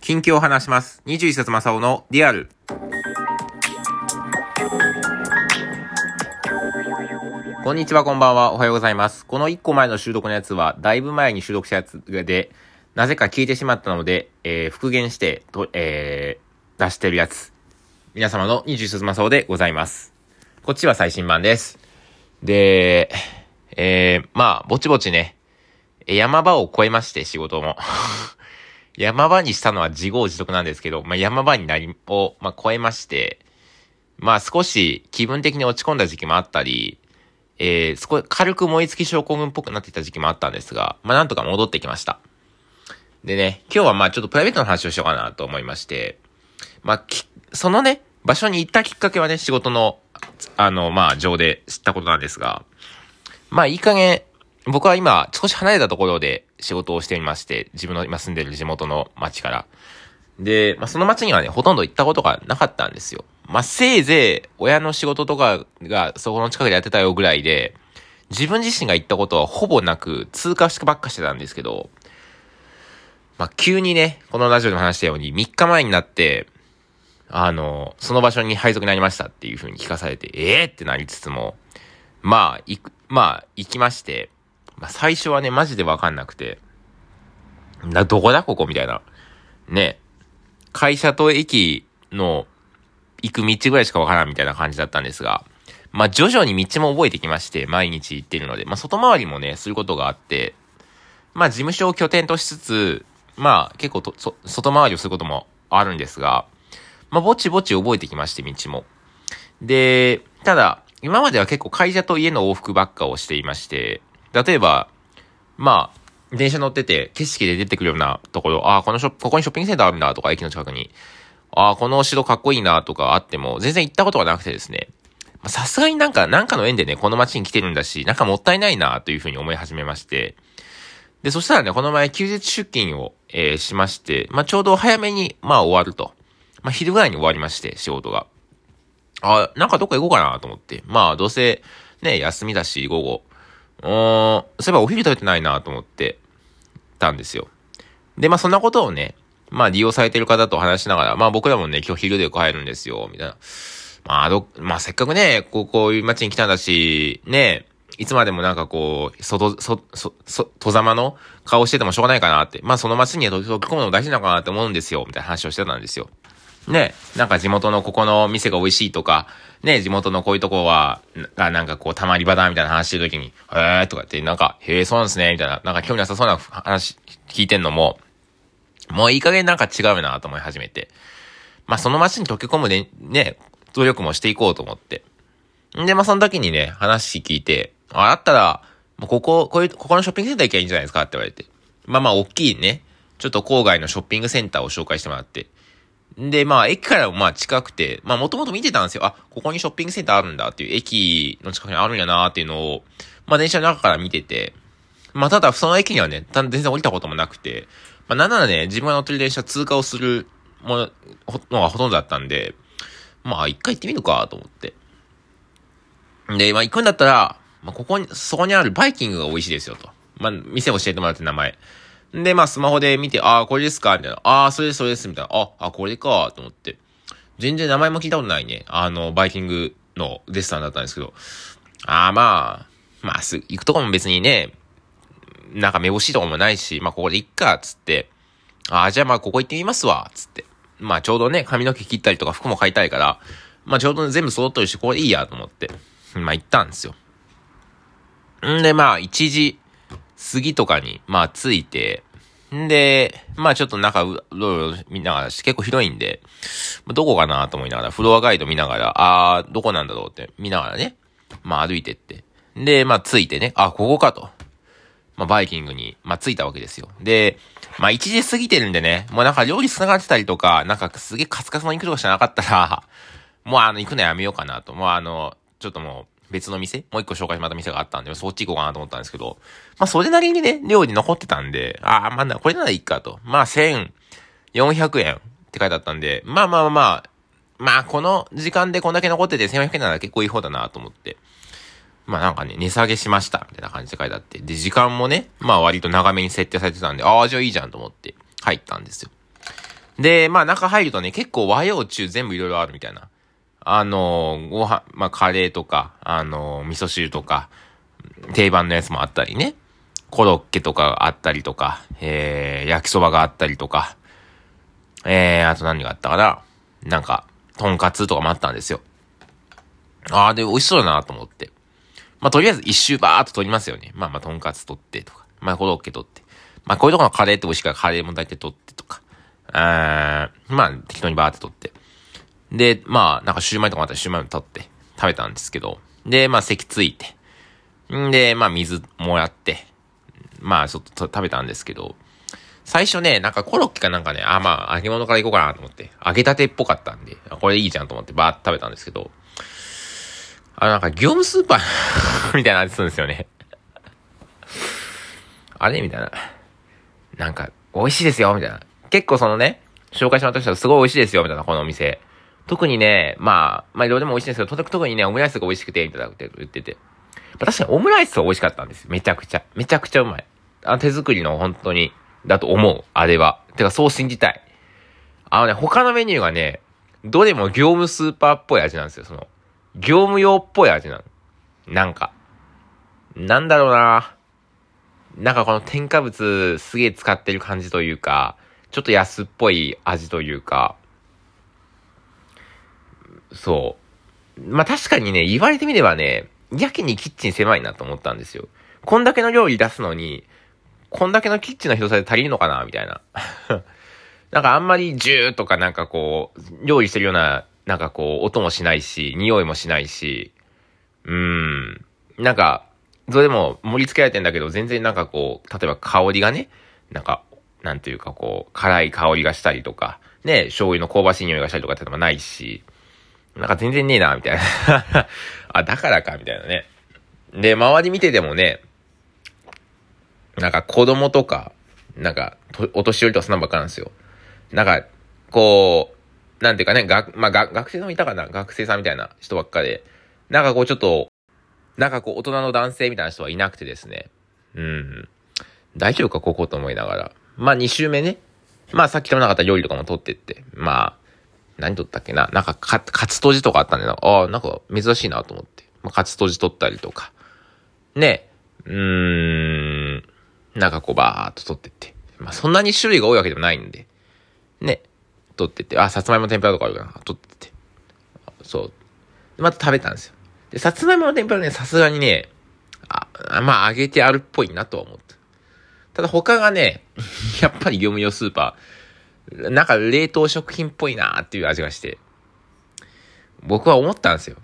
近況を話します。21節正雄のリアル。こんにちは、こんばんは。おはようございます。この1個前の収録のやつは、だいぶ前に収録したやつで、なぜか聞いてしまったので、えー、復元して、と、えー、出してるやつ。皆様の21節正雄でございます。こっちは最新版です。で、えー、まあ、ぼちぼちね、山場を超えまして、仕事も。山場にしたのは自業自得なんですけど、まあ、山場になり、を、まあ、超えまして、まあ、少し気分的に落ち込んだ時期もあったり、えー、少し軽く燃え尽き症候群っぽくなっていた時期もあったんですが、まあ、なんとか戻ってきました。でね、今日はまあちょっとプライベートの話をしようかなと思いまして、まあ、き、そのね、場所に行ったきっかけはね、仕事の、あの、まあ、上で知ったことなんですが、まあ、いい加減、僕は今、少し離れたところで仕事をしていまして、自分の今住んでる地元の町から。で、まあ、その町にはね、ほとんど行ったことがなかったんですよ。まあ、せいぜい、親の仕事とかがそこの近くでやってたよぐらいで、自分自身が行ったことはほぼなく、通過してばっかしてたんですけど、まあ、急にね、このラジオでも話したように、3日前になって、あの、その場所に配属になりましたっていう風に聞かされて、ええー、ってなりつつも、まあ、行く、まあ、行きまして、まあ、最初はね、マジでわかんなくて、な、どこだ？ここ？みたいな。ね。会社と駅の行く道ぐらいしかわからんみたいな感じだったんですが、まあ、徐々に道も覚えてきまして、毎日行ってるので、まあ、外回りもね、することがあって、まあ、事務所を拠点としつつ、まあ、結構と、そ、外回りをすることもあるんですが、まあ、ぼちぼち覚えてきまして、道も。で、ただ、今までは結構会社と家の往復ばっかをしていまして、例えば、まあ、電車乗ってて、景色で出てくるようなところ、ああ、このショップ、ここにショッピングセンターあるなとか、駅の近くに。ああ、このお城かっこいいなとかあっても、全然行ったことがなくてですね。さすがになんか、なんかの縁でね、この街に来てるんだし、なんかもったいないなというふうに思い始めまして。で、そしたらね、この前休日出勤を、えー、しまして、まあ、ちょうど早めに、まあ、終わると。まあ、昼ぐらいに終わりまして、仕事が。ああ、なんかどっか行こうかなと思って。まあ、どうせ、ね、休みだし、午後。うーん、そういえばお昼食べてないなと思って、たんですよ。で、まあ、そんなことをね、まあ、利用されてる方と話しながら、まあ、僕らもね、今日昼で帰るんですよ、みたいな。まあ、ど、まあ、せっかくね、こう、こういう街に来たんだし、ね、いつまでもなんかこう、外、そ、そ、そ、戸ざまの顔しててもしょうがないかなって。まあ、その街に溶け込むのも大事なのかなって思うんですよ、みたいな話をしてたんですよ。ね、なんか地元のここの店が美味しいとか、ね、地元のこういうとこは、がなんかこう、たまり場だみたいな話してるときに、へーとかって、なんか、へーそうなんですね、みたいな、なんか興味なさそうな話聞いてんのも、もういい加減なんか違うなと思い始めて。まあ、その街に溶け込むね、ね、努力もしていこうと思って。んで、まあ、その時にね、話聞いて、あ、だったら、もうここ、こういう、ここのショッピングセンター行けばいいんじゃないですかって言われて。まあまあ、大きいね、ちょっと郊外のショッピングセンターを紹介してもらって。で、まあ、駅からもまあ近くて、まあ、もともと見てたんですよ。あ、ここにショッピングセンターあるんだっていう、駅の近くにあるんやなっていうのを、まあ、電車の中から見てて、まあ、ただ、その駅にはね、全然降りたこともなくて、まあ、なんならね、自分が乗ってる電車通過をするもの、のがほとんどだったんで、まあ、一回行ってみるかと思って。で、まあ、行くんだったら、まあ、ここに、そこにあるバイキングが美味しいですよと。まあ、店教えてもらって名前。で、まあ、スマホで見て、ああ、これですか？みたいな。ああ、それです、それです、みたいな。あ、あ、これか、と思って。全然名前も聞いたことないね。あの、バイキングのレストランだったんですけど。ああ、まあ、まあ、す、行くとこも別にね、なんかめぼしいとこもないし、まあ、ここで行っか、つって。ああ、じゃあまあ、ここ行ってみますわ、つって。まあ、ちょうどね、髪の毛切ったりとか服も買いたいから、まあ、ちょうど全部揃ってるし、ここでいいや、と思って。まあ、行ったんですよ。んで、まあ、1時過ぎとかに、まあ、着いて、んで、まあちょっと中うろうろ見ながら、結構広いんで、どこかなと思いながら、フロアガイド見ながら、あー、どこなんだろうって見ながらね、まあ歩いてって。で、まあ着いてね、あ、ここかと。まあバイキングに、まあ着いたわけですよ。で、まあ1時過ぎてるんでね、もうなんか料理繋がってたりとか、なんかすげえカツカツの肉とかしなかったら、もうあの行くのやめようかなと。もうあの、ちょっともう、別の店？もう一個紹介してもらった店があったんで、そっち行こうかなと思ったんですけど、まあ、それなりにね、料理残ってたんで、ああ、まあ、これならいいかと。まあ、1400円って書いてあったんで、まあまあまあまあ、まあ、この時間でこんだけ残ってて1400円なら結構いい方だなと思って。まあなんかね、値下げしました、みたいな感じで書いてあって。で、時間もね、まあ割と長めに設定されてたんで、ああ、じゃあいいじゃんと思って入ったんですよ。で、まあ中入るとね、結構和洋中全部いろいろあるみたいな。あの、ご飯、まあカレーとか、あの、味噌汁とか、定番のやつもあったりね。コロッケとかあったりとか、えー、焼きそばがあったりとか、えー、あと何があったかな。なんか、とんかつとかもあったんですよ。ああ、で、美味しそうだなと思って。まあ、とりあえず一周バーっと取りますよね。まあまあ、とんかつ取ってとか、まあ、コロッケ取って。まあ、こういうとこのカレーって美味しいからカレーも大体取ってとか。あーまあ、適当にバーって取って。で、まあ、なんかシューマイとかあったらシューマイも取って食べたんですけど。で、まあ、席ついて。んで、まあ、水もらって。まあ、ちょっと食べたんですけど。最初ね、なんかコロッケかなんかね、あ、まあ、揚げ物からいこうかなと思って。揚げたてっぽかったんで、これいいじゃんと思ってバーって食べたんですけど。あ、なんか業務スーパー みたいな味するんですよねあれみたいな。なんか、美味しいですよみたいな。結構そのね、紹介してもらった人はすごい美味しいですよみたいな、このお店。特にね、まあ、まあ、いろいろも美味しいんですけど、特にね、オムライスが美味しくて、みたいなこと言ってて。確かにオムライスは美味しかったんですめちゃくちゃ。めちゃくちゃうまい。あの手作りの本当に、だと思う。あれは。てか、そう信じたい。あのね、他のメニューがね、どれも業務スーパーっぽい味なんですよ。その、業務用っぽい味なの。なんか。なんだろうななんかこの添加物すげえ使ってる感じというか、ちょっと安っぽい味というか、そう。まあ、確かにね、言われてみればね、やけにキッチン狭いなと思ったんですよ。こんだけの料理出すのに、こんだけのキッチンの広さで足りるのかなみたいな。なんかあんまりジューとかなんかこう、料理してるような、なんかこう、音もしないし、匂いもしないし、うーん。なんか、それでも盛り付けられてんだけど、全然なんかこう、例えば香りがね、なんか、なんていうかこう、辛い香りがしたりとか、ね、醤油の香ばしい匂いがしたりとかってのもないし、なんか全然ねえな、みたいな あ、だからか、みたいなね。で、周り見ててもね、なんか子供とか、なんか、お年寄りとかそんなばっかなんですよ。なんか、こう、なんていうかね、が、まあ、学生さんもいたかな学生さんみたいな人ばっかで、なんかこうちょっと、なんかこう大人の男性みたいな人はいなくてですね。うん。大丈夫か、ここと思いながら。まあ、2週目ね。まあ、さっき食べなかった料理とかも取ってって。まあ、何取ったっけな？なんかカ、カツとじとかあったんで、ああ、なんか珍しいなと思って。まあ、カツとじ取ったりとか。ね。うーん。なんかこうバーっと取ってって。まあ、そんなに種類が多いわけでもないんで。ね。取ってって。あ、さつまいも天ぷらとかあるから、取ってて。そう。また食べたんですよ。で、さつまいもの天ぷらね、さすがにね、あ、まあ、揚げてあるっぽいなとは思った。ただ他がね、やっぱり業務用スーパー、なんか冷凍食品っぽいなーっていう味がして、僕は思ったんですよ。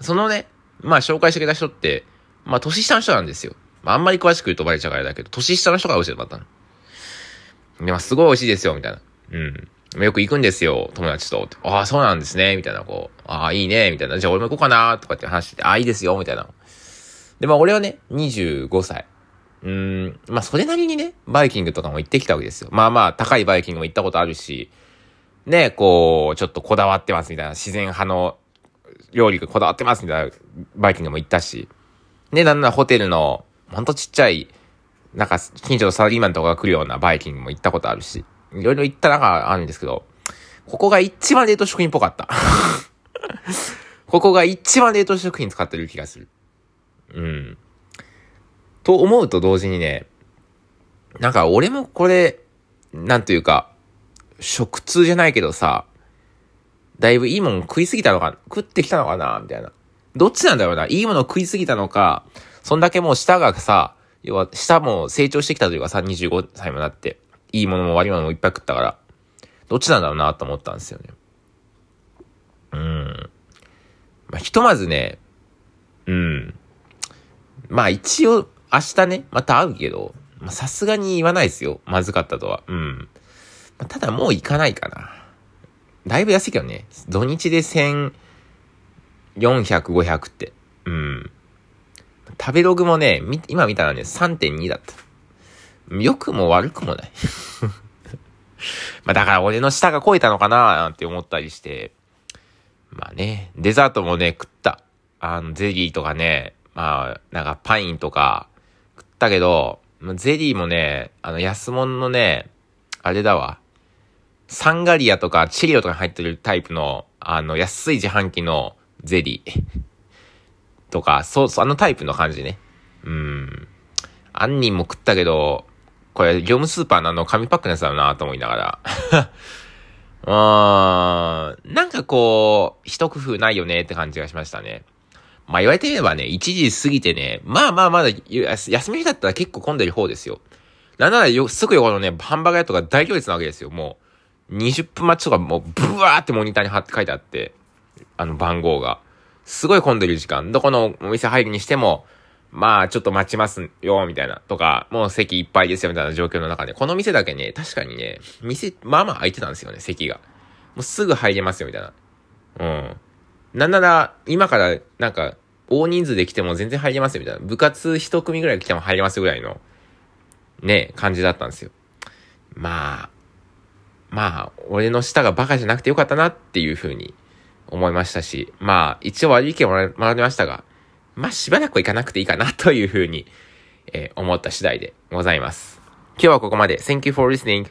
そのね、まあ紹介してくれた人って、まあ年下の人なんですよ。まああんまり詳しく言うとバレちゃうからだけど、年下の人が教えてもらったの。で、まあすごい美味しいですよ、みたいな。うん。よく行くんですよ、友達と。ああ、そうなんですね、みたいな、こう。ああ、いいね、みたいな。じゃあ俺も行こうかな、とかって話して、ああ、いいですよ、みたいな。で、まあ俺はね、25歳。うん、まあそれなりにね、バイキングとかも行ってきたわけですよ。まあまあ、高いバイキングも行ったことあるし、ね、こう、ちょっとこだわってますみたいな、自然派の料理がこだわってますみたいなバイキングも行ったし、ね、なんならホテルの、ほんとちっちゃい、なんか、近所のサラリーマンとかが来るようなバイキングも行ったことあるし、いろいろ行った中あるんですけど、ここが一番冷凍食品っぽかった。ここが一番冷凍食品使ってる気がする。うん。と思うと同時にね、なんか俺もこれ、なんというか、食通じゃないけどさ、だいぶいいもの食いすぎたのか、食ってきたのかなみたいな。どっちなんだろうないいもの食いすぎたのか、そんだけもう舌がさ、要は舌も成長してきたというかさ、25歳もなって、いいものも悪いものもいっぱい食ったから、どっちなんだろうなと思ったんですよね。うん。まあ、ひとまずね、うん。まあ一応、明日ね、また会うけど、さすがに言わないですよ。まずかったとは。うん。まあ、ただもう行かないかな。だいぶ安いけどね。土日で1400、500って。うん。食べログもね、今見たらね、3.2だった。良くも悪くもない。まあだから俺の舌が超えたのかななんて思ったりして。まあね、デザートもね、食った。あの、ゼリーとかね、まあ、なんかパインとかったけど、ゼリーもね、あの、安物のね、あれだわ。サンガリアとかチリオとか入ってるタイプの、あの、安い自販機のゼリー とか、そうそう、あのタイプの感じね。うん。杏仁も食ったけど、これ、業務スーパーのあの紙パックのやつだなと思いながら。うーん。なんかこう、一工夫ないよねって感じがしましたね。まあ言われてみればね、1時過ぎてね、まあまあまだ、休み日だったら結構混んでる方ですよ。なんならよ、すぐ横のね、ハンバーガー屋とか大行列なわけですよ。もう、20分待ちとかもう、ブワーってモニターに貼って書いてあって、あの番号が。すごい混んでる時間。どこのお店入るにしても、まあ、ちょっと待ちますよ、みたいな。とか、もう席いっぱいですよ、みたいな状況の中で。この店だけね、確かにね、店、まあまあ空いてたんですよね、席が。もうすぐ入れますよ、みたいな。うん。なんなら、今から、なんか、大人数で来ても全然入れますよ、みたいな。部活一組ぐらい来ても入れますぐらいの、ね、感じだったんですよ。まあ、まあ、俺の舌がバカじゃなくてよかったなっていう風に思いましたし、まあ、一応悪い意見もらいましたが、まあ、しばらく行かなくていいかなという風に、えー、思った次第でございます。今日はここまで。Thank you for listening.